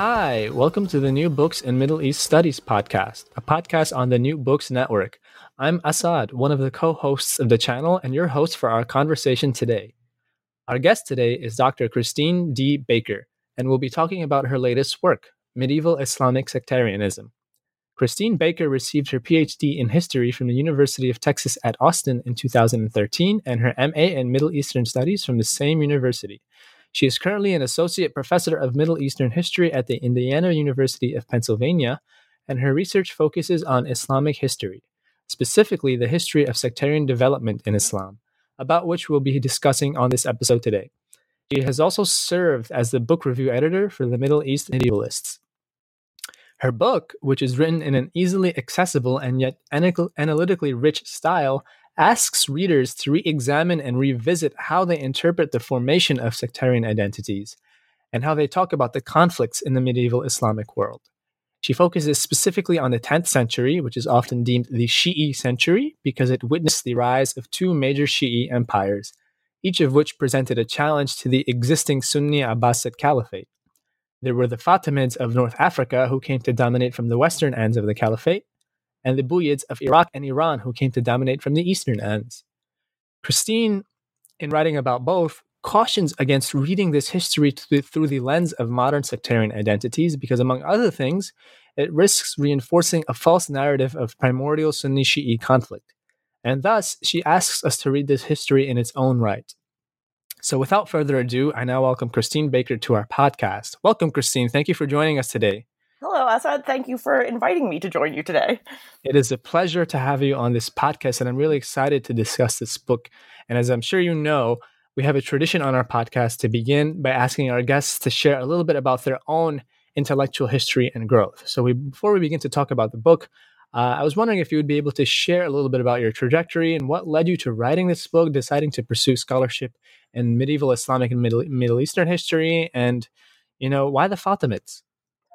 Hi, welcome to the New Books in Middle East Studies podcast, a podcast on the New Books Network. I'm Assad, one of the co hosts of the channel, and your host for our conversation today. Our guest today is Dr. Christine D. Baker, and we'll be talking about her latest work, Medieval Islamic Sectarianism. Christine Baker received her PhD in history from the University of Texas at Austin in 2013 and her MA in Middle Eastern Studies from the same university. She is currently an associate professor of Middle Eastern history at the Indiana University of Pennsylvania, and her research focuses on Islamic history, specifically the history of sectarian development in Islam, about which we'll be discussing on this episode today. She has also served as the book review editor for the Middle East Medievalists. Her book, which is written in an easily accessible and yet analytically rich style, asks readers to re examine and revisit how they interpret the formation of sectarian identities and how they talk about the conflicts in the medieval Islamic world. She focuses specifically on the 10th century, which is often deemed the Shi'i century because it witnessed the rise of two major Shi'i empires, each of which presented a challenge to the existing Sunni Abbasid Caliphate. There were the Fatimids of North Africa who came to dominate from the western ends of the Caliphate, and the Buyids of Iraq and Iran, who came to dominate from the eastern ends. Christine, in writing about both, cautions against reading this history through the lens of modern sectarian identities because, among other things, it risks reinforcing a false narrative of primordial Sunni Shi'i conflict. And thus, she asks us to read this history in its own right. So, without further ado, I now welcome Christine Baker to our podcast. Welcome, Christine. Thank you for joining us today. Hello, Assad. Thank you for inviting me to join you today. It is a pleasure to have you on this podcast, and I'm really excited to discuss this book. And as I'm sure you know, we have a tradition on our podcast to begin by asking our guests to share a little bit about their own intellectual history and growth. So, we, before we begin to talk about the book, uh, I was wondering if you would be able to share a little bit about your trajectory and what led you to writing this book, deciding to pursue scholarship in medieval Islamic and Middle, Middle Eastern history, and you know why the Fatimids.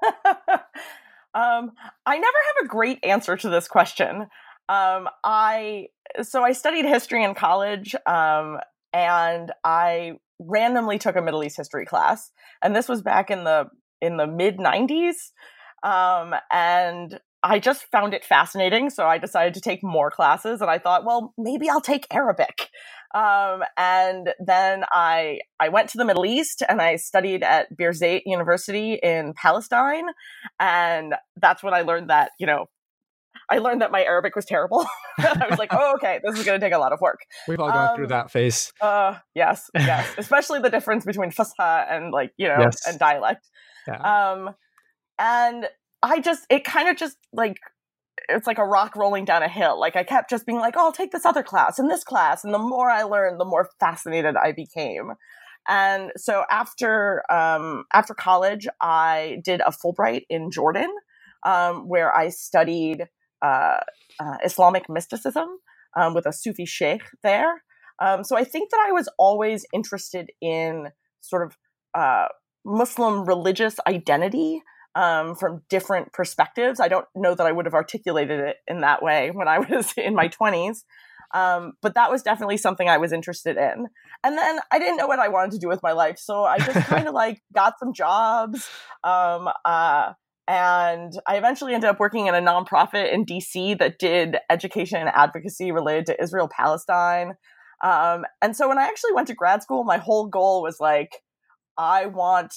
um, I never have a great answer to this question. Um, I so I studied history in college, um, and I randomly took a Middle East history class, and this was back in the in the mid '90s, um, and I just found it fascinating. So I decided to take more classes, and I thought, well, maybe I'll take Arabic. Um, and then I I went to the Middle East and I studied at Birzeit University in Palestine, and that's when I learned that you know I learned that my Arabic was terrible. I was like, oh, okay, this is going to take a lot of work. We've all gone um, through that phase. Uh, yes, yes, especially the difference between Fusha and like you know yes. and dialect. Yeah. Um, and I just it kind of just like it's like a rock rolling down a hill. Like I kept just being like, oh, I'll take this other class and this class. And the more I learned, the more fascinated I became. And so after um, after college, I did a Fulbright in Jordan, um, where I studied uh, uh, Islamic mysticism um, with a Sufi sheikh there. Um, so I think that I was always interested in sort of uh, Muslim religious identity um, from different perspectives. I don't know that I would have articulated it in that way when I was in my 20s. Um, but that was definitely something I was interested in. And then I didn't know what I wanted to do with my life. So I just kind of like got some jobs. Um, uh, and I eventually ended up working in a nonprofit in DC that did education and advocacy related to Israel Palestine. Um, and so when I actually went to grad school, my whole goal was like, I want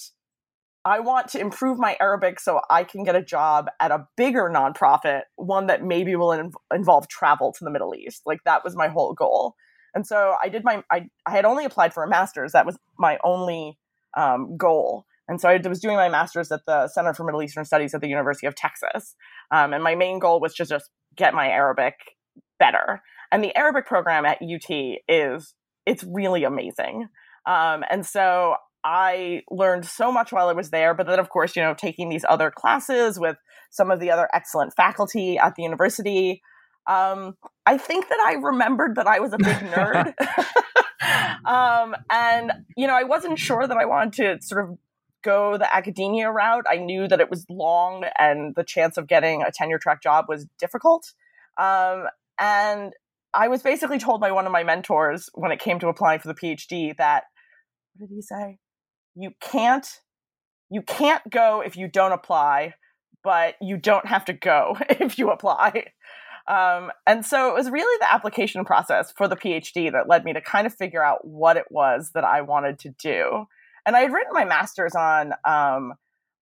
I want to improve my Arabic so I can get a job at a bigger nonprofit, one that maybe will in- involve travel to the Middle East. Like that was my whole goal. And so I did my, I, I had only applied for a master's. That was my only um, goal. And so I was doing my master's at the Center for Middle Eastern Studies at the University of Texas. Um, and my main goal was to just get my Arabic better. And the Arabic program at UT is it's really amazing. Um, and so I learned so much while I was there. But then, of course, you know, taking these other classes with some of the other excellent faculty at the university, um, I think that I remembered that I was a big nerd. um, and, you know, I wasn't sure that I wanted to sort of go the academia route. I knew that it was long and the chance of getting a tenure track job was difficult. Um, and I was basically told by one of my mentors when it came to applying for the PhD that, what did he say? You can't, you can't go if you don't apply, but you don't have to go if you apply. Um, and so it was really the application process for the PhD that led me to kind of figure out what it was that I wanted to do. And I had written my master's on um,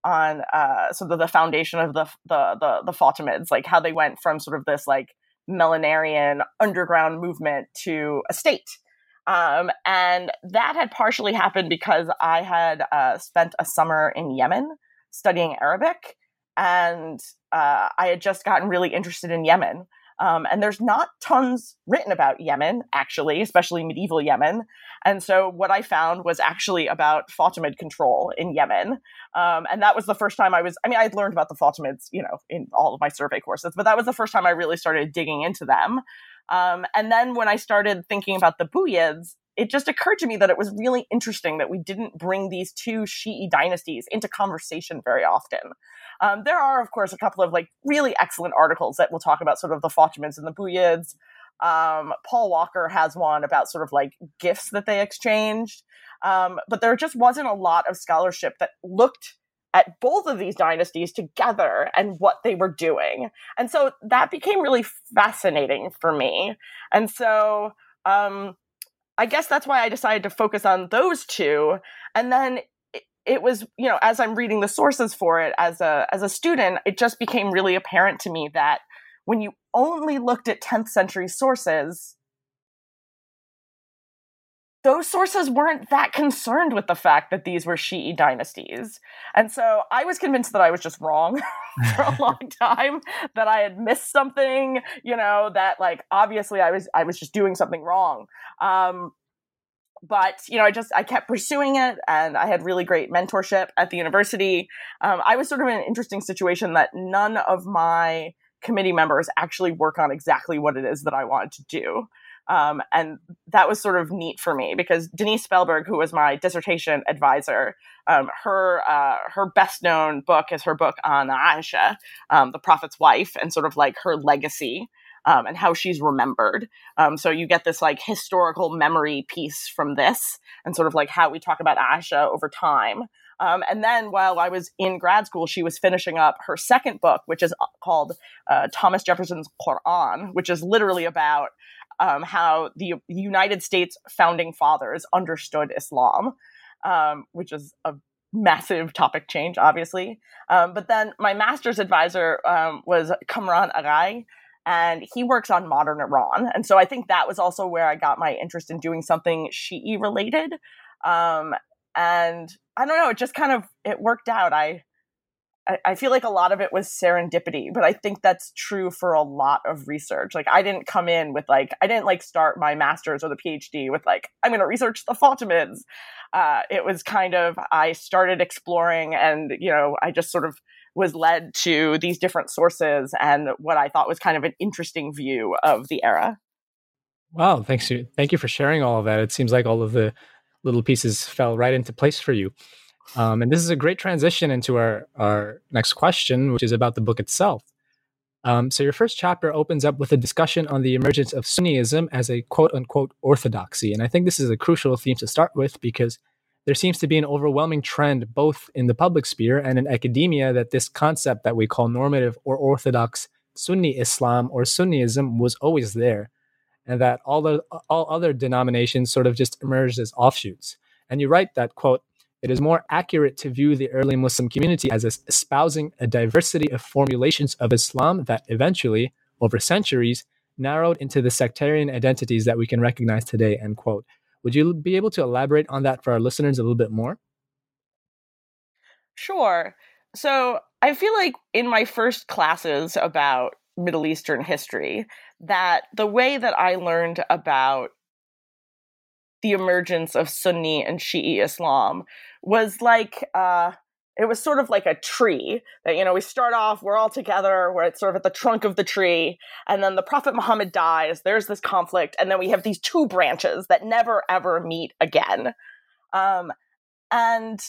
on uh, sort of the foundation of the, the the the Fatimids, like how they went from sort of this like millenarian underground movement to a state. Um, and that had partially happened because I had uh, spent a summer in Yemen studying Arabic, and uh, I had just gotten really interested in Yemen. Um, and there's not tons written about Yemen, actually, especially medieval Yemen. And so what I found was actually about Fatimid control in Yemen. Um, and that was the first time I was, I mean, I'd learned about the Fatimids, you know, in all of my survey courses, but that was the first time I really started digging into them. Um, and then when I started thinking about the Buyids, it just occurred to me that it was really interesting that we didn't bring these two Shi'i dynasties into conversation very often. Um, there are, of course, a couple of like really excellent articles that will talk about sort of the Fatimids and the Buyids. Um, Paul Walker has one about sort of like gifts that they exchanged. Um, but there just wasn't a lot of scholarship that looked at both of these dynasties together and what they were doing. And so that became really fascinating for me. And so um, I guess that's why I decided to focus on those two. And then it, it was, you know, as I'm reading the sources for it as a as a student, it just became really apparent to me that when you only looked at 10th century sources, those sources weren't that concerned with the fact that these were Shi'i dynasties. And so I was convinced that I was just wrong for a long time, that I had missed something, you know, that like obviously I was I was just doing something wrong. Um, but you know, I just I kept pursuing it, and I had really great mentorship at the university. Um, I was sort of in an interesting situation that none of my committee members actually work on exactly what it is that I wanted to do. Um, and that was sort of neat for me because Denise Spellberg, who was my dissertation advisor, um, her uh, her best known book is her book on Aisha, um, the Prophet's wife, and sort of like her legacy. Um, and how she's remembered. Um, so you get this like historical memory piece from this, and sort of like how we talk about Aisha over time. Um, and then while I was in grad school, she was finishing up her second book, which is uh, called uh, Thomas Jefferson's Quran, which is literally about um, how the United States founding fathers understood Islam, um, which is a massive topic change, obviously. Um, but then my master's advisor um, was Kamran Aghaie, and he works on modern Iran. And so I think that was also where I got my interest in doing something Shi'i related. Um, and I don't know, it just kind of it worked out. I I, feel like a lot of it was serendipity, but I think that's true for a lot of research. Like I didn't come in with like I didn't like start my master's or the PhD with like I'm going to research the Fatimids. Uh, it was kind of I started exploring, and you know I just sort of was led to these different sources and what I thought was kind of an interesting view of the era. Wow, thanks you. Thank you for sharing all of that. It seems like all of the little pieces fell right into place for you. Um, and this is a great transition into our, our next question, which is about the book itself. Um, so, your first chapter opens up with a discussion on the emergence of Sunniism as a quote unquote orthodoxy. And I think this is a crucial theme to start with because there seems to be an overwhelming trend, both in the public sphere and in academia, that this concept that we call normative or orthodox Sunni Islam or Sunniism was always there, and that all, the, all other denominations sort of just emerged as offshoots. And you write that, quote, it is more accurate to view the early Muslim community as espousing a diversity of formulations of Islam that eventually, over centuries, narrowed into the sectarian identities that we can recognize today. End quote. Would you be able to elaborate on that for our listeners a little bit more? Sure. So I feel like in my first classes about Middle Eastern history, that the way that I learned about the emergence of Sunni and Shi'i Islam was like uh, it was sort of like a tree that you know we start off we're all together we're at sort of at the trunk of the tree and then the prophet muhammad dies there's this conflict and then we have these two branches that never ever meet again. Um, and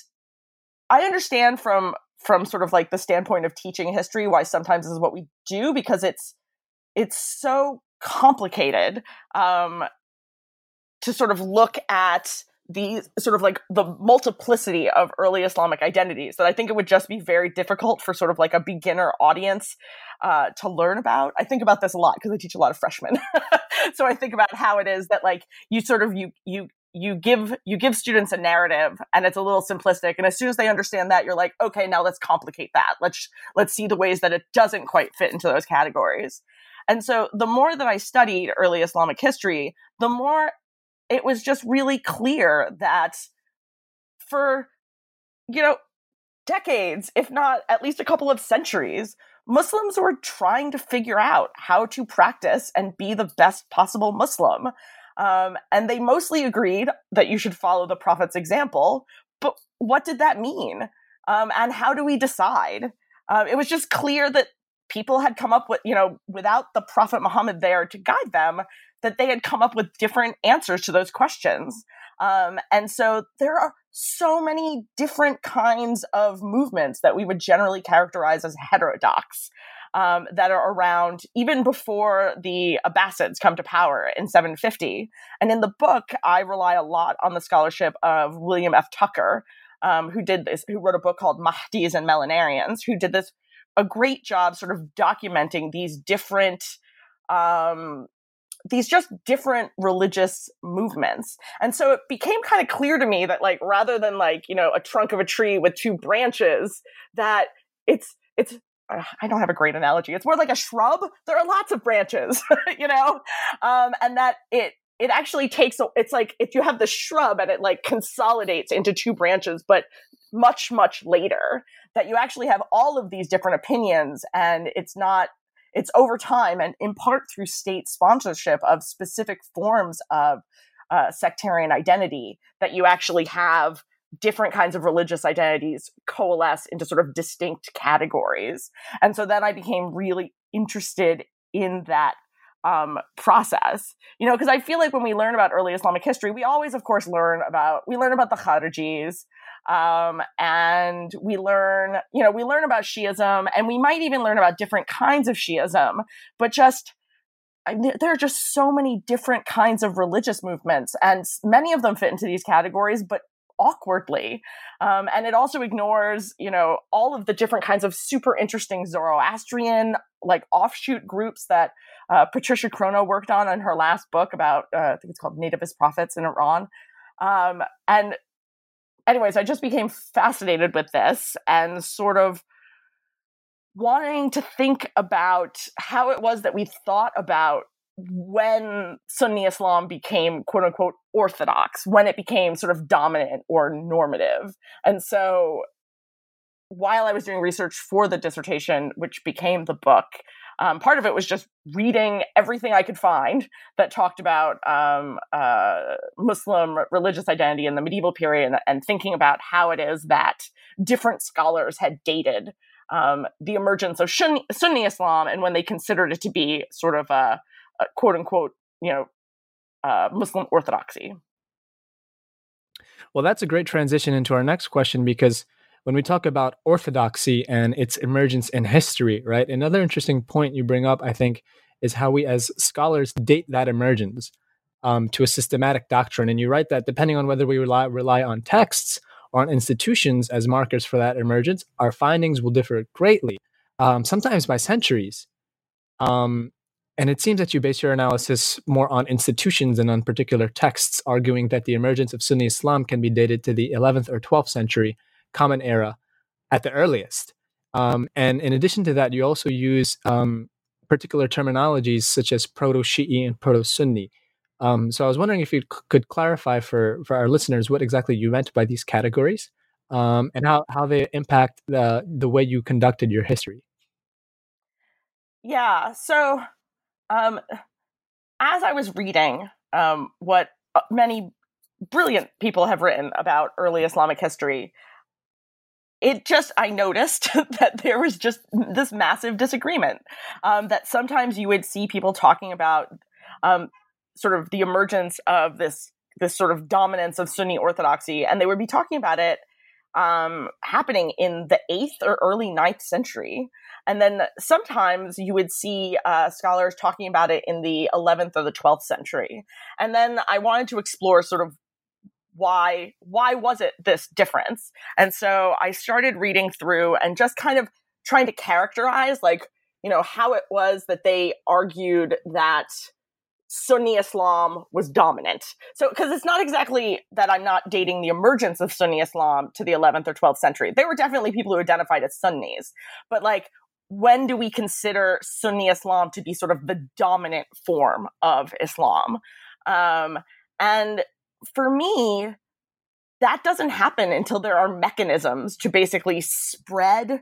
i understand from from sort of like the standpoint of teaching history why sometimes this is what we do because it's it's so complicated um, to sort of look at the sort of like the multiplicity of early Islamic identities that I think it would just be very difficult for sort of like a beginner audience uh, to learn about. I think about this a lot because I teach a lot of freshmen. so I think about how it is that like you sort of you you you give you give students a narrative and it's a little simplistic. And as soon as they understand that you're like okay now let's complicate that. Let's let's see the ways that it doesn't quite fit into those categories. And so the more that i studied early islamic history the more it was just really clear that for, you know, decades, if not at least a couple of centuries, Muslims were trying to figure out how to practice and be the best possible Muslim. Um, and they mostly agreed that you should follow the Prophet's example. But what did that mean? Um, and how do we decide? Uh, it was just clear that people had come up with, you know, without the Prophet Muhammad there to guide them, that they had come up with different answers to those questions. Um, and so there are so many different kinds of movements that we would generally characterize as heterodox. Um, that are around even before the Abbasids come to power in 750. And in the book, I rely a lot on the scholarship of William F. Tucker, um, who did this, who wrote a book called Mahdis and Millenarians, who did this a great job sort of documenting these different um, these just different religious movements. And so it became kind of clear to me that like rather than like, you know, a trunk of a tree with two branches, that it's it's I don't have a great analogy. It's more like a shrub. There are lots of branches, you know, um, and that it it actually takes. It's like if you have the shrub and it like consolidates into two branches, but much much later. That you actually have all of these different opinions, and it's not it's over time and in part through state sponsorship of specific forms of uh, sectarian identity that you actually have different kinds of religious identities coalesce into sort of distinct categories. And so then I became really interested in that um, process, you know, because I feel like when we learn about early Islamic history, we always, of course, learn about we learn about the Kharijis, um, and we learn, you know, we learn about Shiism, and we might even learn about different kinds of Shiism, but just I, there are just so many different kinds of religious movements, and many of them fit into these categories, but awkwardly. Um, and it also ignores, you know, all of the different kinds of super interesting Zoroastrian like offshoot groups that uh, Patricia Crone worked on in her last book about, uh, I think it's called Nativist Prophets in Iran. Um, and anyways, I just became fascinated with this and sort of wanting to think about how it was that we thought about when Sunni Islam became quote unquote orthodox, when it became sort of dominant or normative. And so while I was doing research for the dissertation, which became the book, um, part of it was just reading everything I could find that talked about um, uh, Muslim religious identity in the medieval period and, and, thinking about how it is that different scholars had dated um, the emergence of Sunni, Sunni, Islam and when they considered it to be sort of a, a quote unquote, you know, uh, Muslim orthodoxy. Well, that's a great transition into our next question because when we talk about orthodoxy and its emergence in history, right? Another interesting point you bring up, I think, is how we as scholars date that emergence um, to a systematic doctrine. And you write that depending on whether we rely, rely on texts or on institutions as markers for that emergence, our findings will differ greatly, um, sometimes by centuries. Um, and it seems that you base your analysis more on institutions than on particular texts, arguing that the emergence of Sunni Islam can be dated to the 11th or 12th century, Common Era at the earliest. Um, and in addition to that, you also use um, particular terminologies such as Proto Shi'i and Proto Sunni. Um, so I was wondering if you c- could clarify for, for our listeners what exactly you meant by these categories um, and how, how they impact the, the way you conducted your history. Yeah. So um, as I was reading um, what uh, many brilliant people have written about early Islamic history. It just, I noticed that there was just this massive disagreement. Um, that sometimes you would see people talking about um, sort of the emergence of this this sort of dominance of Sunni orthodoxy, and they would be talking about it um, happening in the eighth or early ninth century. And then sometimes you would see uh, scholars talking about it in the 11th or the 12th century. And then I wanted to explore sort of why why was it this difference? And so i started reading through and just kind of trying to characterize like you know how it was that they argued that sunni islam was dominant. So because it's not exactly that i'm not dating the emergence of sunni islam to the 11th or 12th century. There were definitely people who identified as sunnis. But like when do we consider sunni islam to be sort of the dominant form of islam um, and for me, that doesn't happen until there are mechanisms to basically spread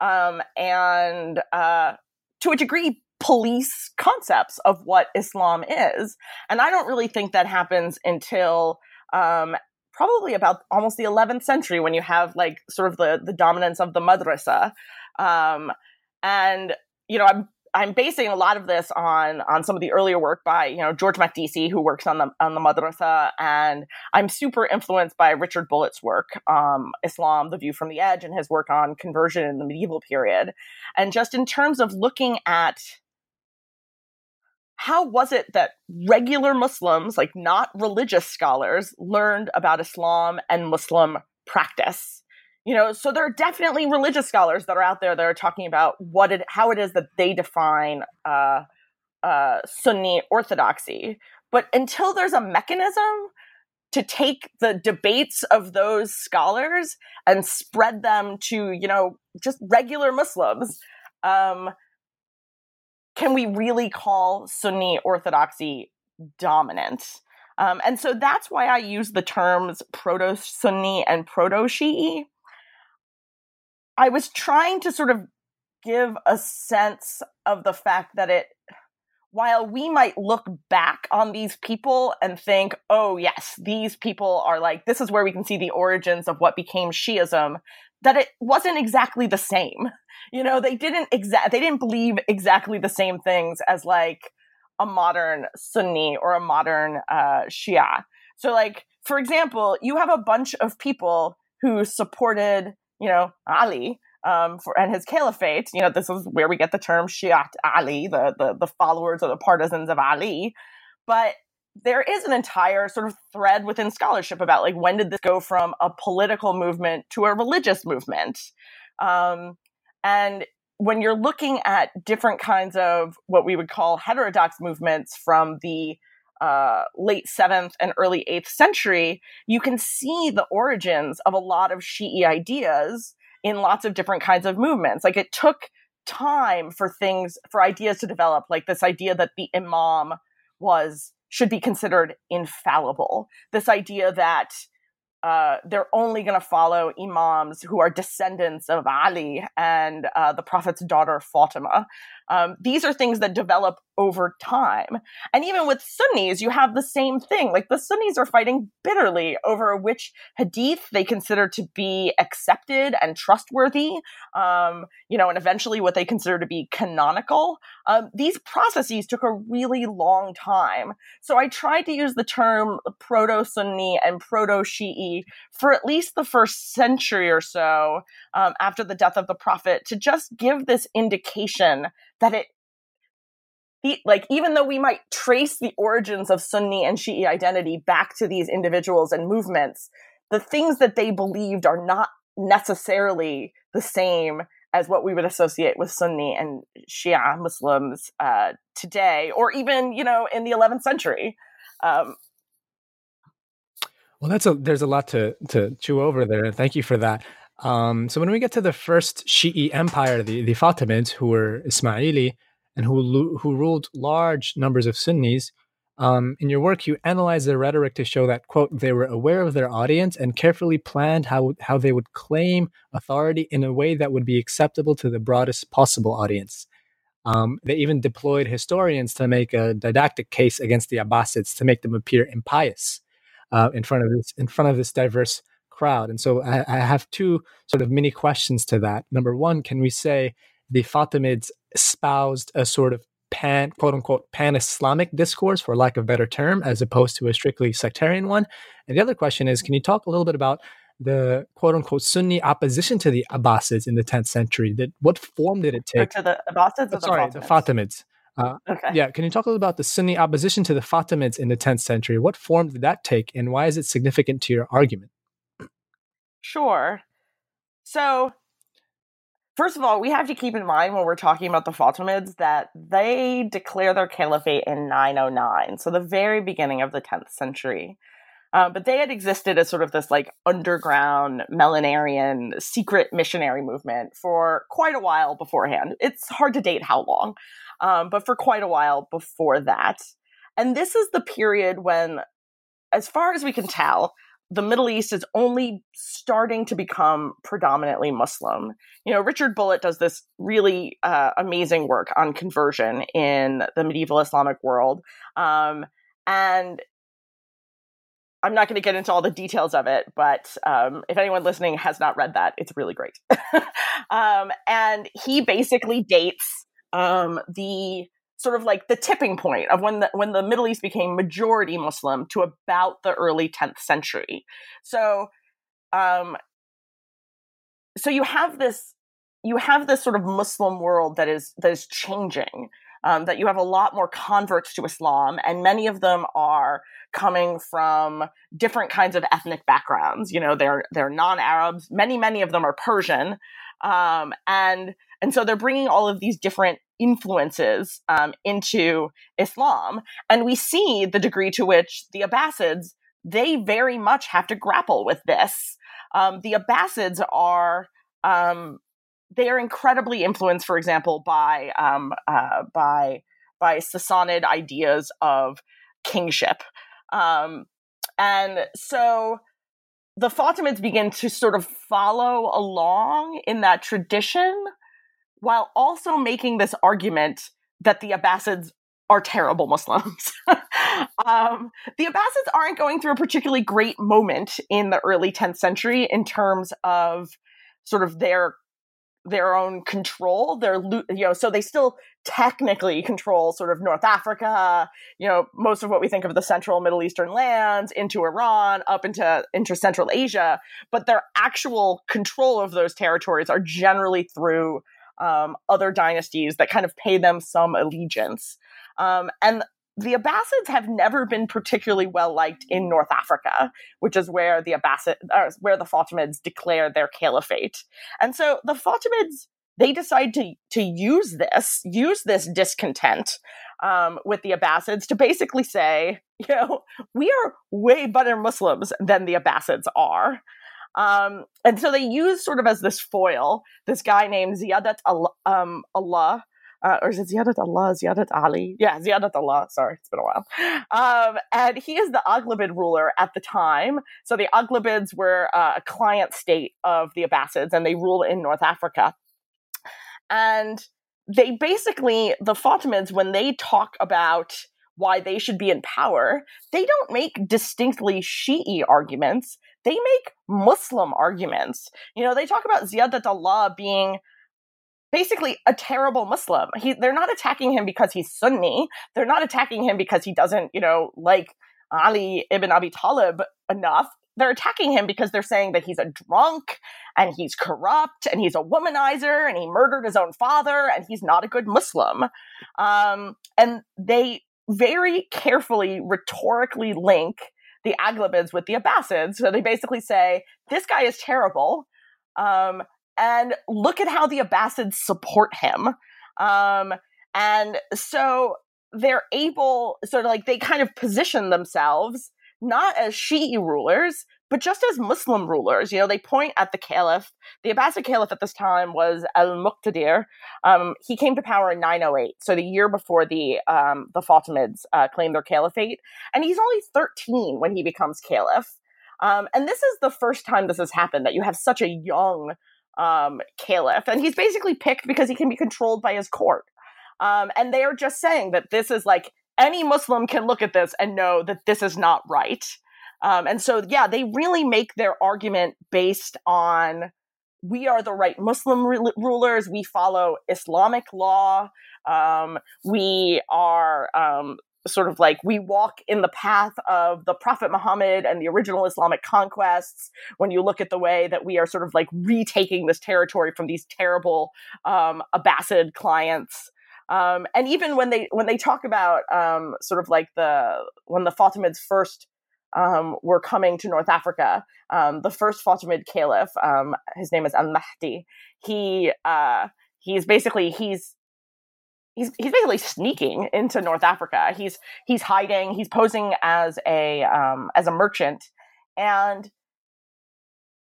um, and, uh, to a degree, police concepts of what Islam is. And I don't really think that happens until um, probably about almost the 11th century when you have like sort of the, the dominance of the madrasa. Um, and, you know, I'm I'm basing a lot of this on on some of the earlier work by you know George Makdisi, who works on the on the madrasa, and I'm super influenced by Richard Bulliet's work, um, Islam: The View from the Edge, and his work on conversion in the medieval period, and just in terms of looking at how was it that regular Muslims, like not religious scholars, learned about Islam and Muslim practice you know so there are definitely religious scholars that are out there that are talking about what it how it is that they define uh, uh, sunni orthodoxy. But until there's a mechanism to take the debates of those scholars and spread them to you know just regular muslims um, can we really call sunni orthodoxy dominant? Um, and so that's why I use the terms proto Sunni and proto Shi'i I was trying to sort of give a sense of the fact that it while we might look back on these people and think, oh, yes, these people are like, this is where we can see the origins of what became Shiism, that it wasn't exactly the same. You know, they didn't exact, they didn't believe exactly the same things as like a modern Sunni or a modern uh, Shia. So, like, for example, you have a bunch of people who supported you know, Ali um, for, and his caliphate. You know, this is where we get the term Shiat Ali, the, the, the followers or the partisans of Ali. But there is an entire sort of thread within scholarship about like when did this go from a political movement to a religious movement? Um, and when you're looking at different kinds of what we would call heterodox movements from the uh, late seventh and early eighth century, you can see the origins of a lot of Shi'i ideas in lots of different kinds of movements. Like it took time for things, for ideas to develop, like this idea that the imam was should be considered infallible. This idea that uh, they're only going to follow imams who are descendants of Ali and uh, the Prophet's daughter Fatima. Um, these are things that develop over time. And even with Sunnis, you have the same thing. Like the Sunnis are fighting bitterly over which hadith they consider to be accepted and trustworthy, um, you know, and eventually what they consider to be canonical. Um, these processes took a really long time. So I tried to use the term proto Sunni and proto Shi'i for at least the first century or so um, after the death of the Prophet to just give this indication that it like even though we might trace the origins of Sunni and Shi'i identity back to these individuals and movements, the things that they believed are not necessarily the same as what we would associate with Sunni and Shia Muslims uh, today, or even you know in the 11th century. Um, well, that's a there's a lot to to chew over there, and thank you for that. Um, so when we get to the first Shi'i empire, the the Fatimids, who were Ismaili, and who, who ruled large numbers of Sunnis, um, in your work, you analyze their rhetoric to show that, quote, they were aware of their audience and carefully planned how, how they would claim authority in a way that would be acceptable to the broadest possible audience. Um, they even deployed historians to make a didactic case against the Abbasids to make them appear impious. uh, in front of this in front of this diverse crowd. And so I, I have two sort of mini questions to that. Number one, can we say the Fatimids espoused a sort of pan quote unquote pan Islamic discourse, for lack of a better term, as opposed to a strictly sectarian one? And the other question is, can you talk a little bit about the quote unquote Sunni opposition to the Abbasids in the 10th century? That what form did it take? Or to the Abbasids? Oh, sorry, the Fatimids. Uh, okay. Yeah, can you talk a little about the Sunni opposition to the Fatimids in the 10th century? What form did that take, and why is it significant to your argument? Sure. So, first of all, we have to keep in mind when we're talking about the Fatimids that they declare their caliphate in 909, so the very beginning of the 10th century. Uh, but they had existed as sort of this like underground millenarian secret missionary movement for quite a while beforehand. It's hard to date how long, um, but for quite a while before that. And this is the period when, as far as we can tell, the Middle East is only starting to become predominantly Muslim. You know, Richard Bulliet does this really uh, amazing work on conversion in the medieval Islamic world. Um, and I'm not going to get into all the details of it, but um, if anyone listening has not read that, it's really great. um, and he basically dates um, the sort of like the tipping point of when the when the Middle East became majority Muslim to about the early 10th century. So, um, so you have this you have this sort of Muslim world that is that is changing um, that you have a lot more converts to Islam, and many of them are coming from different kinds of ethnic backgrounds. You know, they're they're non-Arabs. Many many of them are Persian, um, and and so they're bringing all of these different influences um, into Islam, and we see the degree to which the Abbasids they very much have to grapple with this. Um, the Abbasids are um, they are incredibly influenced, for example, by um, uh, by by Sassanid ideas of kingship, um, and so the Fatimids begin to sort of follow along in that tradition, while also making this argument that the Abbasids are terrible Muslims. um, the Abbasids aren't going through a particularly great moment in the early 10th century in terms of sort of their their own control. They're, you know, so they still technically control sort of North Africa, you know, most of what we think of the central Middle Eastern lands into Iran, up into, into Central Asia. But their actual control of those territories are generally through um, other dynasties that kind of pay them some allegiance. Um, and the Abbasids have never been particularly well liked in North Africa, which is where the Abbasid, where the Fatimids declare their caliphate. And so the Fatimids they decide to to use this, use this discontent um, with the Abbasids to basically say, you know, we are way better Muslims than the Abbasids are. Um, and so they use sort of as this foil this guy named Ziyadat Allah, um, Allah uh, or is it Ziyadat Allah, Ziyadat Ali? Yeah, Ziyadat Allah. Sorry, it's been a while. Um, and he is the Aghlabid ruler at the time. So the Aghlabids were uh, a client state of the Abbasids, and they rule in North Africa. And they basically, the Fatimids, when they talk about why they should be in power, they don't make distinctly Shi'i arguments. They make Muslim arguments. You know, they talk about Ziyadat Allah being basically a terrible Muslim. He, they're not attacking him because he's Sunni. They're not attacking him because he doesn't, you know, like Ali ibn Abi Talib enough. They're attacking him because they're saying that he's a drunk and he's corrupt and he's a womanizer and he murdered his own father and he's not a good Muslim. Um, and they very carefully rhetorically link the Aghlabids with the Abbasids. So they basically say, this guy is terrible. Um, and look at how the Abbasids support him. Um, and so they're able, sort of like they kind of position themselves not as Shi'i rulers, but just as Muslim rulers. You know, they point at the caliph. The Abbasid caliph at this time was Al Muqtadir. Um, he came to power in 908, so the year before the um, the Fatimids uh, claimed their caliphate, and he's only 13 when he becomes caliph. Um, and this is the first time this has happened that you have such a young um, caliph, and he's basically picked because he can be controlled by his court. Um, and they are just saying that this is like any Muslim can look at this and know that this is not right. Um, and so, yeah, they really make their argument based on we are the right Muslim rulers. We follow Islamic law. Um, we are um, sort of like we walk in the path of the Prophet Muhammad and the original Islamic conquests. When you look at the way that we are sort of like retaking this territory from these terrible um, Abbasid clients. Um, and even when they when they talk about um, sort of like the when the Fatimids first um, were coming to North Africa, um, the first Fatimid caliph, um, his name is Al Mahdi. He uh, he's basically he's he's he's basically sneaking into North Africa. He's he's hiding. He's posing as a um, as a merchant, and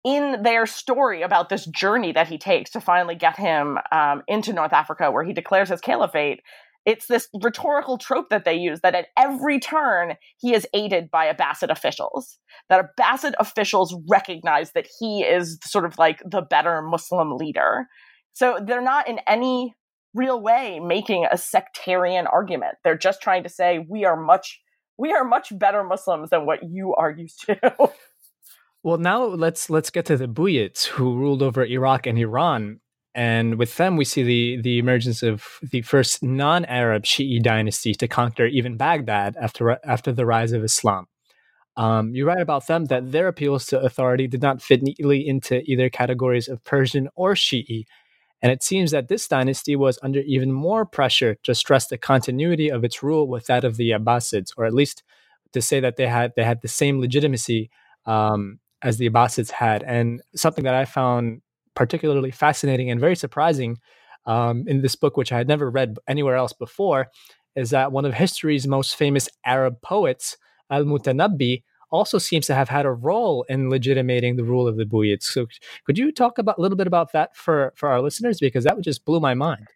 in their story about this journey that he takes to finally get him um, into North Africa, where he declares his caliphate, it's this rhetorical trope that they use that at every turn he is aided by Abbasid officials. That Abbasid officials recognize that he is sort of like the better Muslim leader. So they're not in any real way making a sectarian argument. They're just trying to say we are much we are much better Muslims than what you are used to. well, now let's let's get to the Buyids who ruled over Iraq and Iran. And with them, we see the, the emergence of the first non-Arab Shi'i dynasty to conquer even Baghdad after after the rise of Islam. Um, you write about them that their appeals to authority did not fit neatly into either categories of Persian or Shi'i, and it seems that this dynasty was under even more pressure to stress the continuity of its rule with that of the Abbasids, or at least to say that they had they had the same legitimacy um, as the Abbasids had. And something that I found particularly fascinating and very surprising um, in this book, which I had never read anywhere else before, is that one of history's most famous Arab poets, Al Mutanabbi, also seems to have had a role in legitimating the rule of the Buyids. So, could you talk about a little bit about that for for our listeners because that just blew my mind.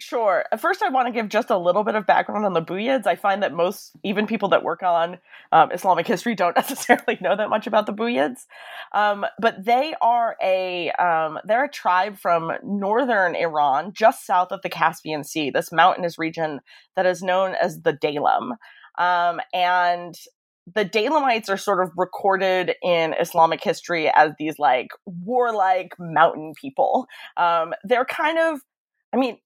Sure. First, I want to give just a little bit of background on the Buyids. I find that most, even people that work on um, Islamic history, don't necessarily know that much about the Buyids. Um, but they are a um, they're a tribe from northern Iran, just south of the Caspian Sea, this mountainous region that is known as the Daylem. Um, and the Daylamites are sort of recorded in Islamic history as these like warlike mountain people. Um, they're kind of, I mean,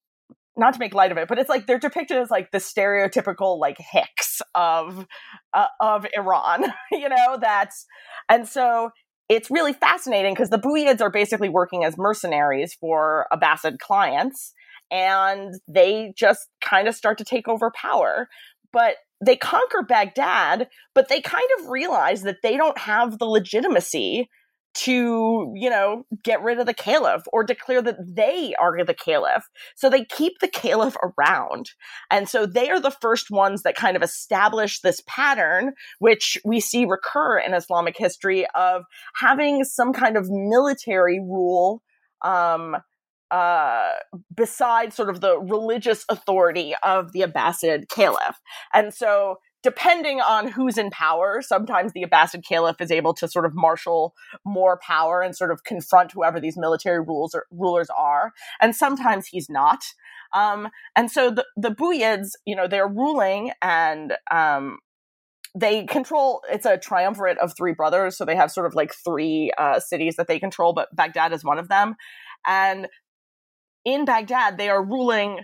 not to make light of it, but it's like they're depicted as like the stereotypical like Hicks of uh, of Iran, you know. That's and so it's really fascinating because the Buyids are basically working as mercenaries for Abbasid clients, and they just kind of start to take over power. But they conquer Baghdad, but they kind of realize that they don't have the legitimacy to, you know, get rid of the caliph or declare that they are the caliph. So they keep the caliph around. And so they are the first ones that kind of establish this pattern, which we see recur in Islamic history of having some kind of military rule um, uh, besides sort of the religious authority of the Abbasid caliph. And so, depending on who's in power, sometimes the Abbasid caliph is able to sort of marshal more power and sort of confront whoever these military rules or, rulers are. And sometimes he's not. Um, and so the, the Buyids, you know, they're ruling and um, they control it's a triumvirate of three brothers so they have sort of like three uh, cities that they control but baghdad is one of them and in Baghdad, they are ruling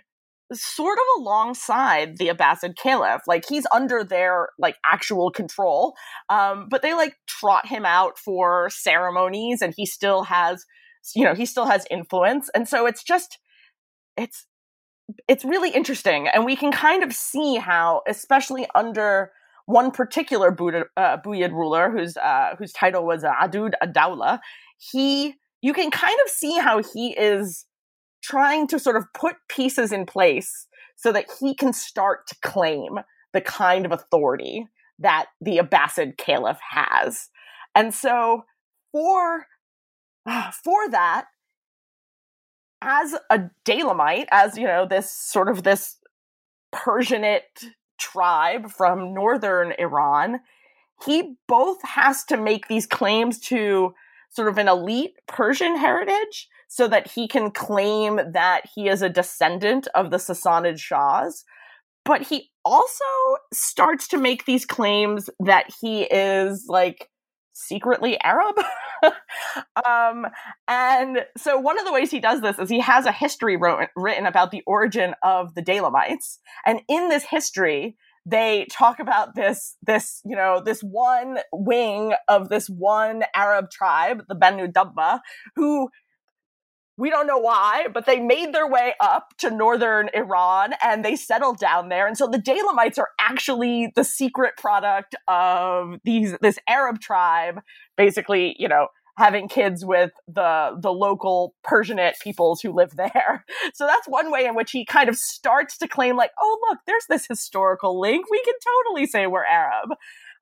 sort of alongside the Abbasid Caliph. Like he's under their like actual control. Um, but they like trot him out for ceremonies and he still has, you know, he still has influence. And so it's just, it's, it's really interesting. And we can kind of see how, especially under one particular Buddha, uh, Buyid ruler whose, uh, whose title was Adud Adawla, he, you can kind of see how he is trying to sort of put pieces in place so that he can start to claim the kind of authority that the Abbasid Caliph has. And so for ah, for that as a Daylamite, as you know, this sort of this Persianate tribe from northern Iran, he both has to make these claims to sort of an elite Persian heritage so that he can claim that he is a descendant of the Sassanid Shahs. but he also starts to make these claims that he is like secretly Arab. um, and so one of the ways he does this is he has a history wrote, written about the origin of the Daylamites. And in this history, they talk about this this you know this one wing of this one arab tribe the banu dabba who we don't know why, but they made their way up to northern Iran and they settled down there. And so the Daylamites are actually the secret product of these this Arab tribe, basically, you know, having kids with the the local Persianate peoples who live there. So that's one way in which he kind of starts to claim like, oh look, there's this historical link. We can totally say we're Arab.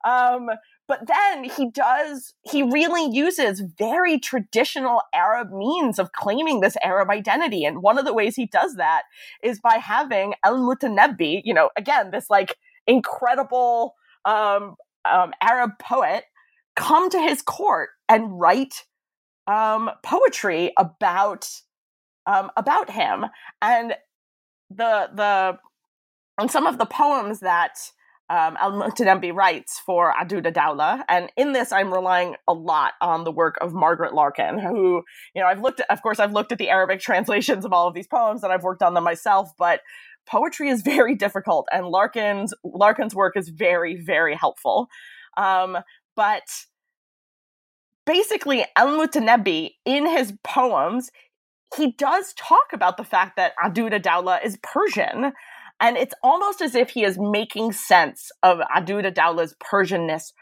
Um, but then he does, he really uses very traditional Arab means of claiming this Arab identity. And one of the ways he does that is by having Al Mutanabbi, you know, again, this like incredible um, um, Arab poet, come to his court and write um, poetry about um, about him. And the the and some of the poems that um, Al Mutanabbi writes for Aduda Dawla. And in this, I'm relying a lot on the work of Margaret Larkin, who, you know, I've looked at, of course, I've looked at the Arabic translations of all of these poems and I've worked on them myself, but poetry is very difficult and Larkin's, Larkin's work is very, very helpful. Um, but basically, Al Mutanabbi, in his poems, he does talk about the fact that Aduda Dawla is Persian and it's almost as if he is making sense of Aduda Dawla's Persianness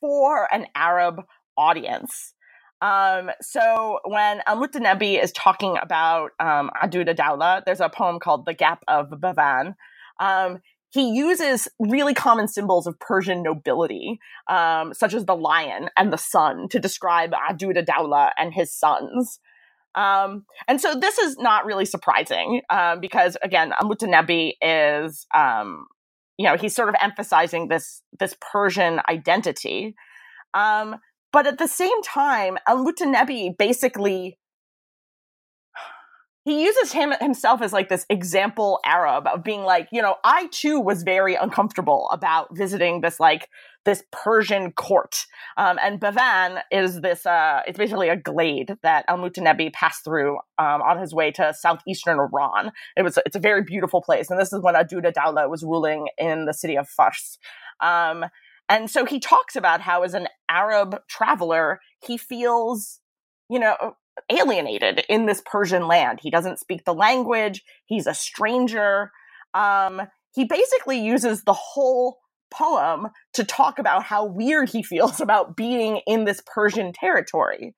for an Arab audience. Um, so when Al Mutanabbi is talking about um, Aduda Dawla, there's a poem called The Gap of Bavan. Um, he uses really common symbols of Persian nobility, um, such as the lion and the sun, to describe Aduda Dawla and his sons. Um, and so this is not really surprising um, because again, Mutanabbi is, um, you know, he's sort of emphasizing this this Persian identity. Um, but at the same time, Al Mutanabbi basically he uses him himself as like this example Arab of being like, you know, I too was very uncomfortable about visiting this like this Persian court. Um, and Bavan is this, uh, it's basically a glade that Al Mutanabbi passed through um, on his way to southeastern Iran. It was, it's a very beautiful place. And this is when Aduda Dawla was ruling in the city of Fars. Um, and so he talks about how, as an Arab traveler, he feels, you know, alienated in this Persian land. He doesn't speak the language, he's a stranger. Um, he basically uses the whole poem to talk about how weird he feels about being in this Persian territory.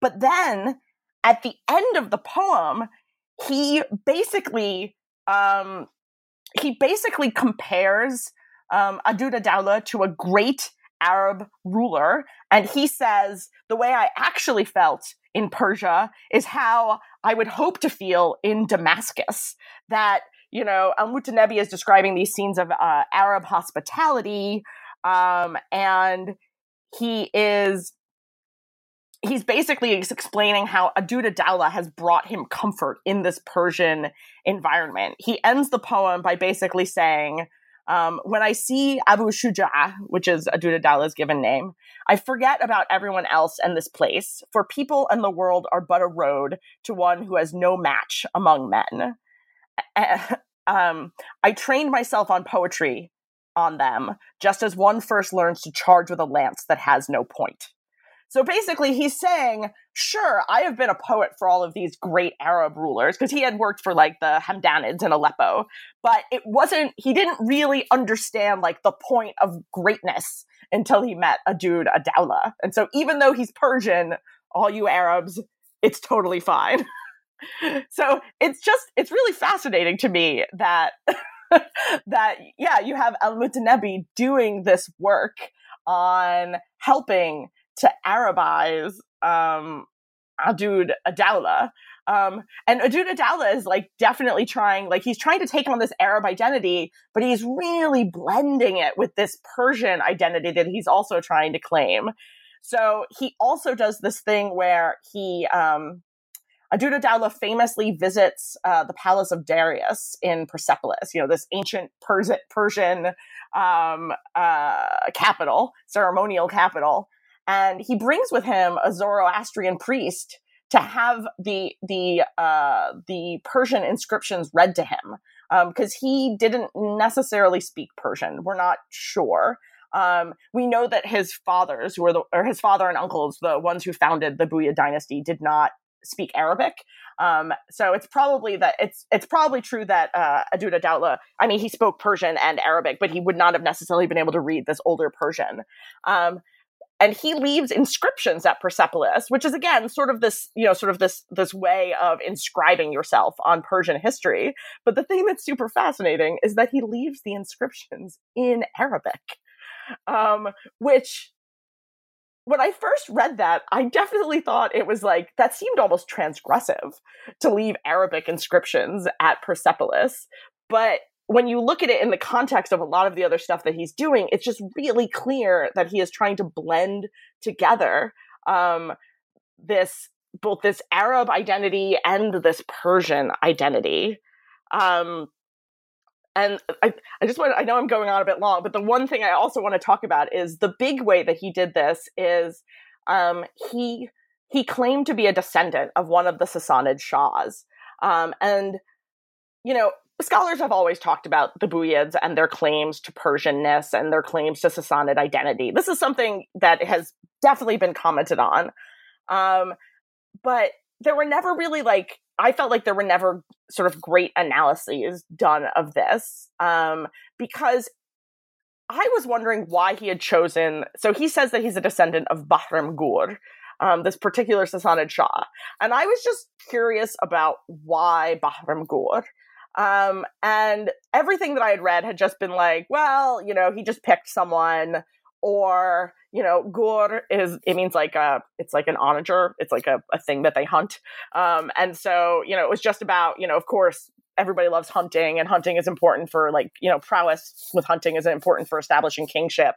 But then at the end of the poem, he basically um, he basically compares um, Aduda to a great Arab ruler, and he says the way I actually felt in Persia is how I would hope to feel in Damascus. That you know, Al Mutanabbi is describing these scenes of uh, Arab hospitality, um, and he is he's basically explaining how Aduda Dawla has brought him comfort in this Persian environment. He ends the poem by basically saying, um, when I see Abu Shuja, which is Aduda Dawla's given name, I forget about everyone else and this place, for people and the world are but a road to one who has no match among men. um, I trained myself on poetry on them, just as one first learns to charge with a lance that has no point. So basically, he's saying, sure, I have been a poet for all of these great Arab rulers, because he had worked for like the Hamdanids in Aleppo, but it wasn't, he didn't really understand like the point of greatness until he met Aduda Dawla. And so even though he's Persian, all you Arabs, it's totally fine. so it's just, it's really fascinating to me that. that yeah you have al mutanabbi doing this work on helping to Arabize um, Adud Dawla. Um, and Adud Dawla is like definitely trying, like he's trying to take on this Arab identity, but he's really blending it with this Persian identity that he's also trying to claim. So he also does this thing where he, um, Adud Dawla famously visits uh, the palace of Darius in Persepolis, you know, this ancient Pers- Persian um, uh, capital, ceremonial capital. And he brings with him a Zoroastrian priest to have the the uh, the Persian inscriptions read to him because um, he didn't necessarily speak Persian. We're not sure. Um, we know that his fathers, who were the, or his father and uncles, the ones who founded the Buyid dynasty, did not speak Arabic. Um, so it's probably that it's it's probably true that uh, Adud Dawla, I mean, he spoke Persian and Arabic, but he would not have necessarily been able to read this older Persian. Um, and he leaves inscriptions at Persepolis, which is again sort of this, you know, sort of this this way of inscribing yourself on Persian history. But the thing that's super fascinating is that he leaves the inscriptions in Arabic, um, which when I first read that, I definitely thought it was like that seemed almost transgressive to leave Arabic inscriptions at Persepolis. But when you look at it in the context of a lot of the other stuff that he's doing, it's just really clear that he is trying to blend together um, this both this Arab identity and this Persian identity. Um, and I, I just want I know I'm going on a bit long, but the one thing I also want to talk about is the big way that he did this is um, he he claimed to be a descendant of one of the Sassanid Shahs. Um, and you know, scholars have always talked about the Buyids and their claims to Persianness and their claims to Sassanid identity. This is something that has definitely been commented on. Um, but there were never really like I felt like there were never sort of great analyses done of this um, because I was wondering why he had chosen. So he says that he's a descendant of Bahram Gur, um, this particular Sassanid Shah. And I was just curious about why Bahram Gur. Um, and everything that I had read had just been like, well, you know, he just picked someone or you know gur is it means like a it's like an onager. It's like a, a thing that they hunt. Um and so you know it was just about you know of course everybody loves hunting and hunting is important for like you know prowess with hunting is important for establishing kingship.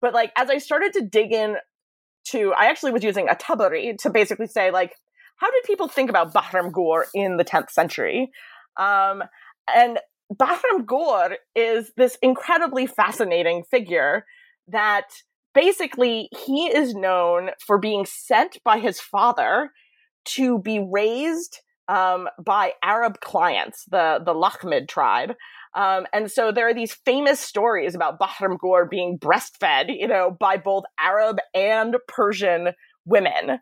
But like as i started to dig in to i actually was using al-Tabari to basically say like how did people think about bahram gur in the 10th century um and bahram gur is this incredibly fascinating figure that basically he is known for being sent by his father to be raised um, by Arab clients, the the Lakhmid tribe. Um, and so there are these famous stories about Bahram Gur being breastfed, you know, by both Arab and Persian women.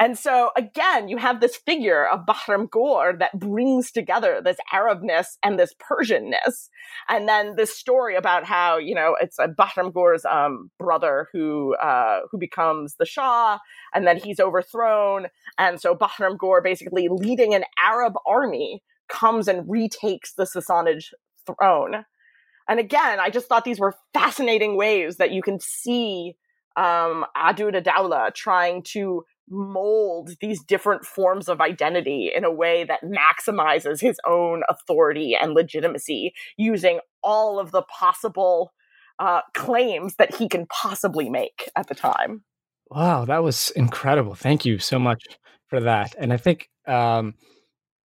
And so again, you have this figure of Bahram Gur that brings together this Arabness and this Persianness. And then this story about how, you know, it's a Bahram Gur's um, brother who, uh, who becomes the Shah and then he's overthrown. And so Bahram Gur basically leading an Arab army comes and retakes the Sassanid throne. And again, I just thought these were fascinating ways that you can see um, Adud Dawla trying to mold these different forms of identity in a way that maximizes his own authority and legitimacy using all of the possible uh, claims that he can possibly make at the time. Wow, that was incredible. Thank you so much for that. And I think, um,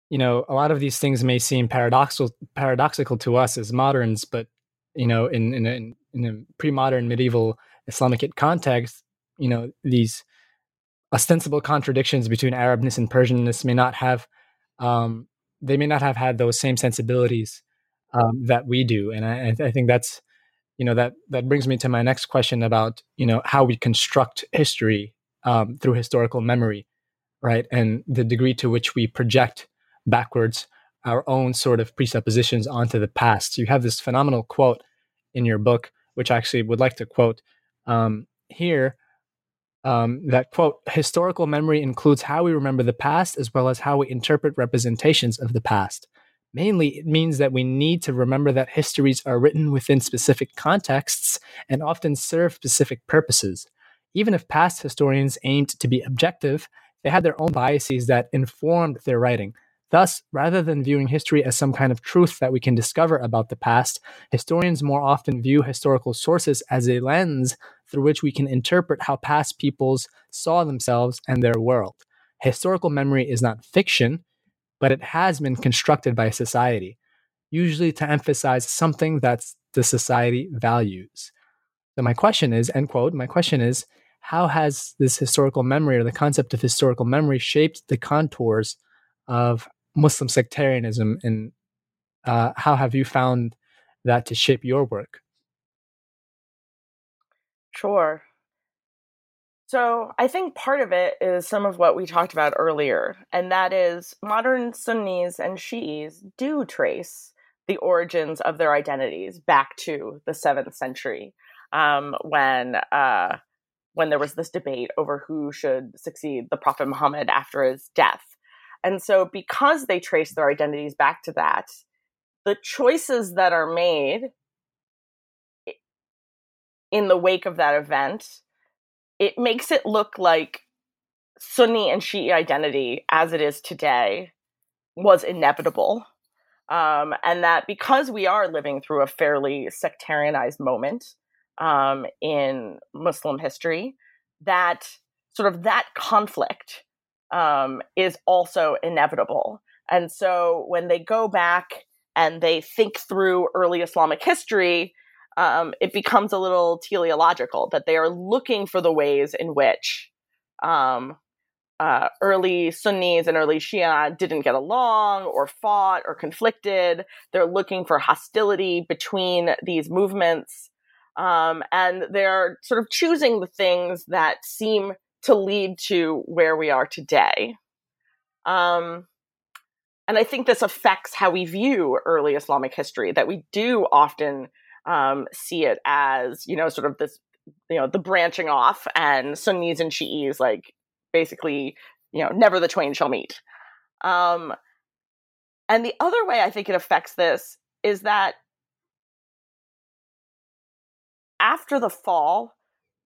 you know, a lot of these things may seem paradoxical paradoxical to us as moderns, but you know, in in in a pre-modern medieval Islamic context, you know, these ostensible contradictions between Arabness and Persianness may not have um, they may not have had those same sensibilities um, that we do, and I, I, think that's you know that that brings me to my next question about you know how we construct history um, through historical memory, right, and the degree to which we project backwards our own sort of presuppositions onto the past. You have this phenomenal quote in your book, which I actually would like to quote um, here um, that quote historical memory includes how we remember the past as well as how we interpret representations of the past. Mainly it means that we need to remember that histories are written within specific contexts and often serve specific purposes. Even if past historians aimed to be objective they had their own biases that informed their writing Thus, rather than viewing history as some kind of truth that we can discover about the past, historians more often view historical sources as a lens through which we can interpret how past peoples saw themselves and their world. historical memory is not fiction, but it has been constructed by society, usually to emphasize something that the society values. So my question is, end quote, my question is, how has this historical memory or the concept of historical memory shaped the contours of Muslim sectarianism and uh, how have you found that to shape your work? Sure. So I think part of it is some of what we talked about earlier, and that is modern Sunnis and Shi'is do trace the origins of their identities back to the seventh century, um, when uh, when there was this debate over who should succeed the Prophet Muhammad after his death. And so, because they trace their identities back to that, the choices that are made in the wake of that event it makes it look like Sunni and Shi'i identity as it is today was inevitable. Um, and that because we are living through a fairly sectarianized moment um, in Muslim history, that sort of that conflict um, is also inevitable. And so when they go back and they think through early Islamic history, um, it becomes a little teleological that they are looking for the ways in which um, uh, early Sunnis and early Shia didn't get along or fought or conflicted. They're looking for hostility between these movements. Um, and they're sort of choosing the things that seem to lead to where we are today. Um, and I think this affects how we view early Islamic history, that we do often um, see it as you know sort of this you know the branching off and Sunnis and Shi'is like basically you know never the twain shall meet. Um, and the other way I think it affects this is that after the fall,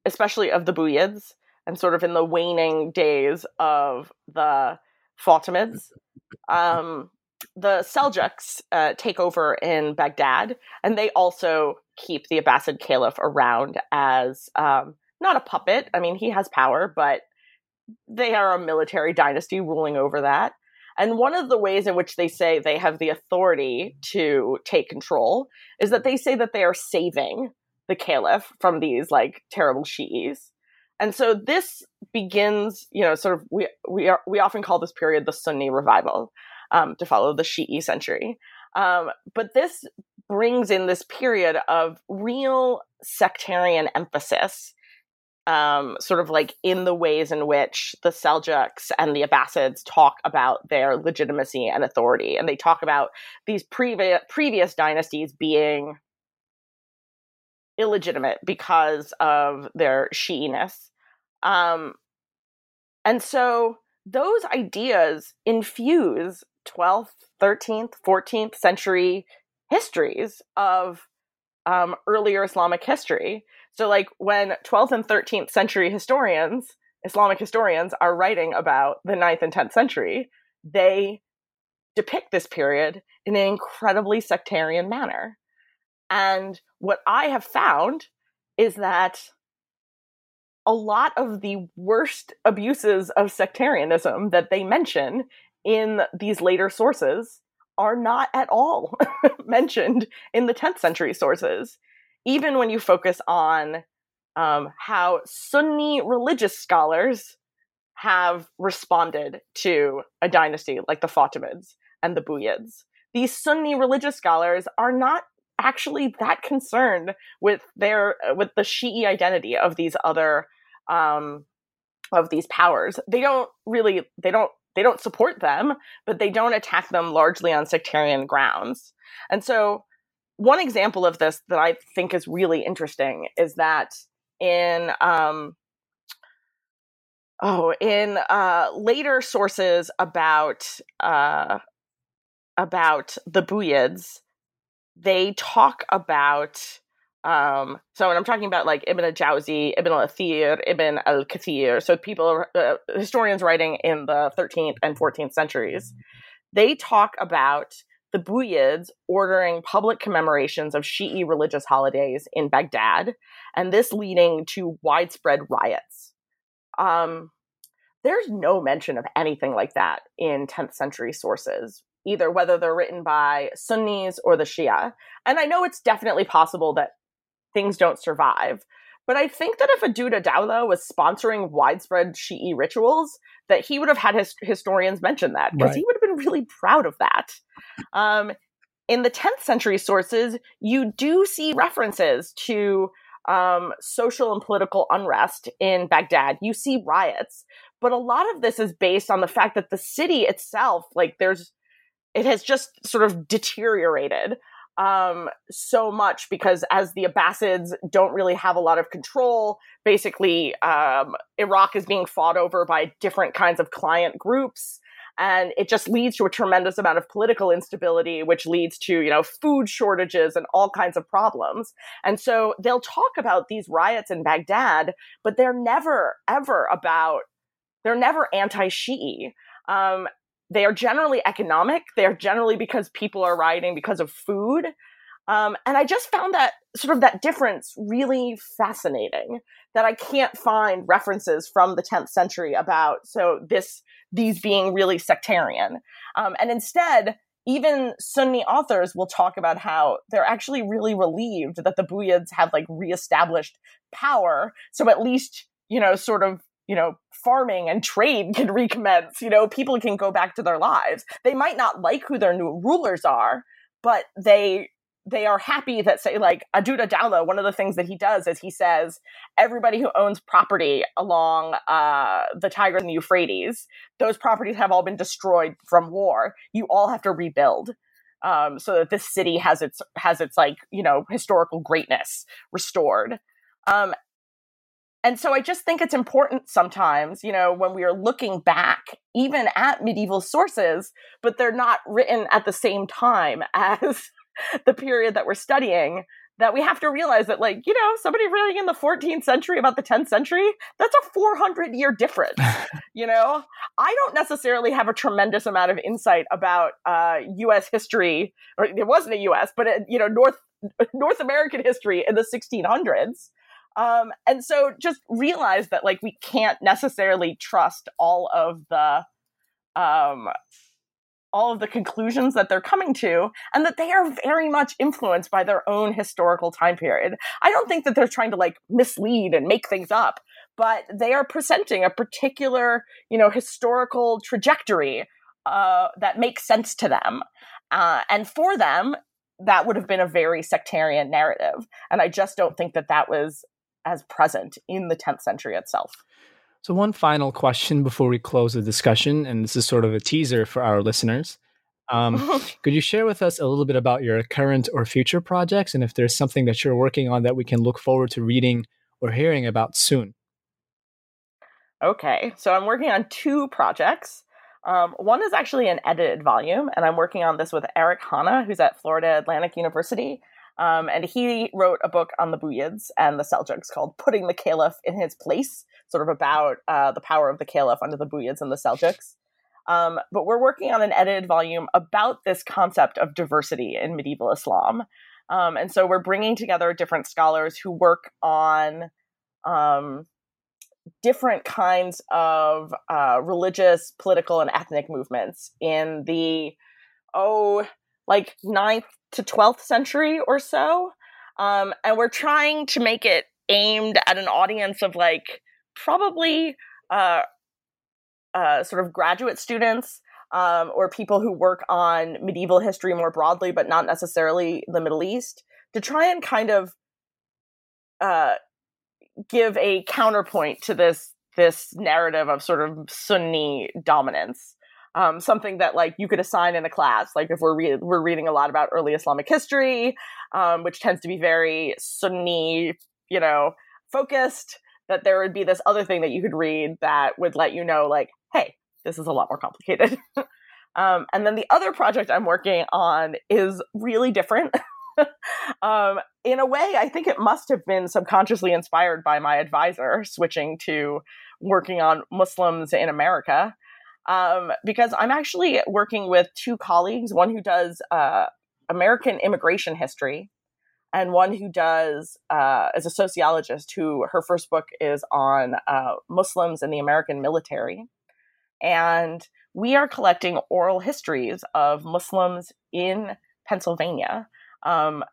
especially of the Buyids, and sort of in the waning days of the Fatimids, um, the Seljuks uh, take over in Baghdad, and they also keep the Abbasid Caliph around as um, not a puppet. I mean, he has power, but they are a military dynasty ruling over that. And one of the ways in which they say they have the authority to take control is that they say that they are saving the caliph from these like terrible Shi'is. And so this begins, you know, sort of we we are we often call this period the Sunni revival um, to follow the Shi'i century. Um, but this brings in this period of real sectarian emphasis, um, sort of like in the ways in which the Seljuks and the Abbasids talk about their legitimacy and authority. And they talk about these previous previous dynasties being illegitimate because of their Shi'iness. Um, and so those ideas infuse 12th, 13th, 14th century histories of um, earlier Islamic history. So, like when 12th and 13th century historians, Islamic historians, are writing about the 9th and 10th century, they depict this period in an incredibly sectarian manner. And what I have found is that a lot of the worst abuses of sectarianism that they mention in these later sources are not at all mentioned in the 10th century sources, even when you focus on um, how Sunni religious scholars have responded to a dynasty like the Fatimids and the Buyids. These Sunni religious scholars are not actually that concerned with their with the Shi'i identity of these other um, of these powers. They don't really they don't they don't support them, but they don't attack them largely on sectarian grounds. And so, one example of this that I think is really interesting is that in um, oh in uh, later sources about uh, about the Buyids, they talk about um, so when I'm talking about like Ibn al-Jawzi, Ibn al-Athir, Ibn al-Kathir, so people, uh, historians writing in the 13th and 14th centuries, they talk about the Buyids ordering public commemorations of Shi'i religious holidays in Baghdad, and this leading to widespread riots. Um, there's no mention of anything like that in 10th century sources, either whether they're written by Sunnis or the Shia. And I know it's definitely possible that things don't survive. But I think that if Aduda Dawla was sponsoring widespread Shi'i rituals, that he would have had his historians mention that because right. he would have been really proud of that. Um, in the 10th century sources, you do see references to um, social and political unrest in Baghdad. You see riots, but a lot of this is based on the fact that the city itself, like, there's, it has just sort of deteriorated um, so much because as the Abbasids don't really have a lot of control, basically, um, Iraq is being fought over by different kinds of client groups and it just leads to a tremendous amount of political instability which leads to you know food shortages and all kinds of problems. And so they'll talk about these riots in baghdad but they're never ever about they're never anti-shi'i. Um, they are generally economic they are generally because people are rioting because of food um, and I just found that sort of that difference really fascinating that I can't find references from the 10th century about so this these being really sectarian. Um, and instead, even Sunni authors will talk about how they're actually really relieved that the Buyids have like reestablished power. So at least, you know, sort of, you know, farming and trade can recommence. You know, people can go back to their lives. They might not like who their new rulers are, but they they are happy that say like Aduda Dawla, one of the things that he does is he says everybody who owns property along uh, the Tigris and the Euphrates, those properties have all been destroyed from war. You all have to rebuild. Um, so that this city has its has its like you know historical greatness restored um, and so I just think it's important sometimes, you know, when we are looking back even at medieval sources, but they're not written at the same time as the period that we're studying that we have to realize that like you know somebody writing in the 14th century about the 10th century that's a 400 year difference you know? I don't necessarily have a tremendous amount of insight about uh, us history or it wasn't a us but it, you know north north american history in the 1600s um, and so just realize that like we can't necessarily trust all of the um, all of the conclusions that they're coming to and that they are very much influenced by their own historical time period. I don't think that they're trying to like mislead and make things up, but they are presenting a particular, you know, historical trajectory uh, that makes sense to them. Uh, and for them, that would have been a very sectarian narrative. And I just don't think that that was as present in the 10th century itself. So, one final question before we close the discussion, and this is sort of a teaser for our listeners. Um, could you share with us a little bit about your current or future projects, and if there's something that you're working on that we can look forward to reading or hearing about soon? Okay, so I'm working on two projects. Um, one is actually an edited volume, and I'm working on this with Eric Hanne, who's at Florida Atlantic University. Um, and he wrote a book on the Buyids and the Seljuks called Putting the Caliph in His Place, sort of about uh, the power of the Caliph under the Buyids and the Seljuks. Um, but we're working on an edited volume about this concept of diversity in medieval Islam. Um, and so we're bringing together different scholars who work on um, different kinds of uh, religious, political, and ethnic movements in the, oh, like ninth to 12th century or so. Um, and we're trying to make it aimed at an audience of like probably uh, uh, sort of graduate students um, or people who work on medieval history more broadly, but not necessarily the Middle East, to try and kind of uh, give a counterpoint to this this narrative of sort of Sunni dominance um, something that like you could assign in a class. Like if we're re- we're reading a lot about early Islamic history, um, which tends to be very Sunni, you know, focused. That there would be this other thing that you could read that would let you know, like, hey, this is a lot more complicated. um, and then the other project I'm working on is really different. um, in a way, I think it must have been subconsciously inspired by my advisor switching to working on Muslims in America um, because I'm actually working with two colleagues, one who does uh, American immigration history and one who does uh, a sociologist who her first book is on uh, Muslims and the American military. and we are collecting oral histories of Muslims in Pennsylvania. Um,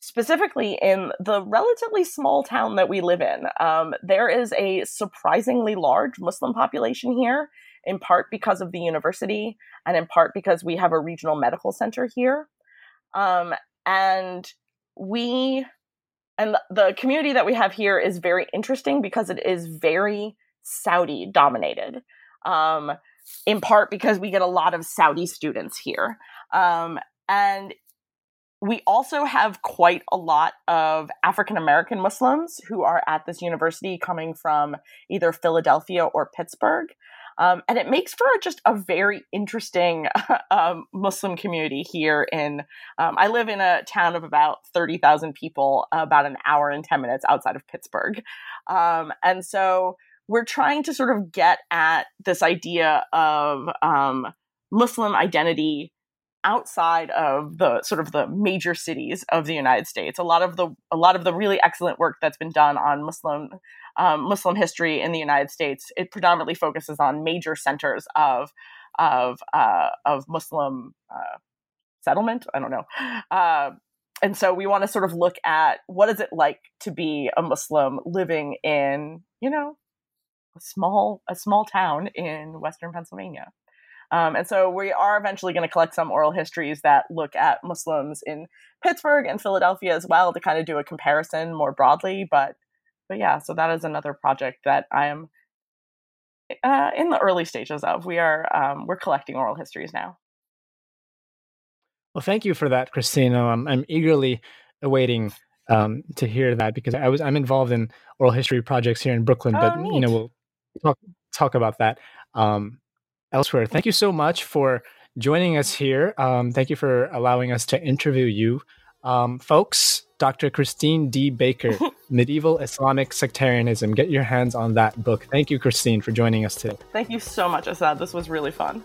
specifically in the relatively small town that we live in. Um, there is a surprisingly large Muslim population here, in part because of the university, and in part because we have a regional medical center here. Um, and we, and the community that we have here is very interesting because it is very Saudi dominated. Um, in part because we get a lot of Saudi students here. Um, and we also have quite a lot of African American Muslims who are at this university coming from either Philadelphia or Pittsburgh. Um, and it makes for just a very interesting um, Muslim community here. In um, I live in a town of about thirty thousand people, about an hour and ten minutes outside of Pittsburgh, um, and so we're trying to sort of get at this idea of um, Muslim identity outside of the sort of the major cities of the United States. A lot of the a lot of the really excellent work that's been done on Muslim um, Muslim history in the United States it predominantly focuses on major centers of of uh, of Muslim uh, settlement. I don't know. Uh, and so we want to sort of look at what is it like to be a Muslim living in, you know, a small a small town in western Pennsylvania. Um, and so we are eventually going to collect some oral histories that look at Muslims in Pittsburgh and Philadelphia as well to kind of do a comparison more broadly. But but yeah, so that is another project that I am uh, in the early stages of. We are um, we're collecting oral histories now. Well, thank you for that, Christina. I'm, I'm eagerly awaiting um, to hear that because I was I'm involved in oral history projects here in Brooklyn, oh, but you know we'll talk talk about that. Um, elsewhere. Thank you so much for joining us here. Um, thank you for allowing us to interview you. Um, folks, Dr. Christine D. Baker, Medieval Islamic Sectarianism. Get your hands on that book. Thank you, Christine, for joining us today. Thank you so much, Assad. This was really fun.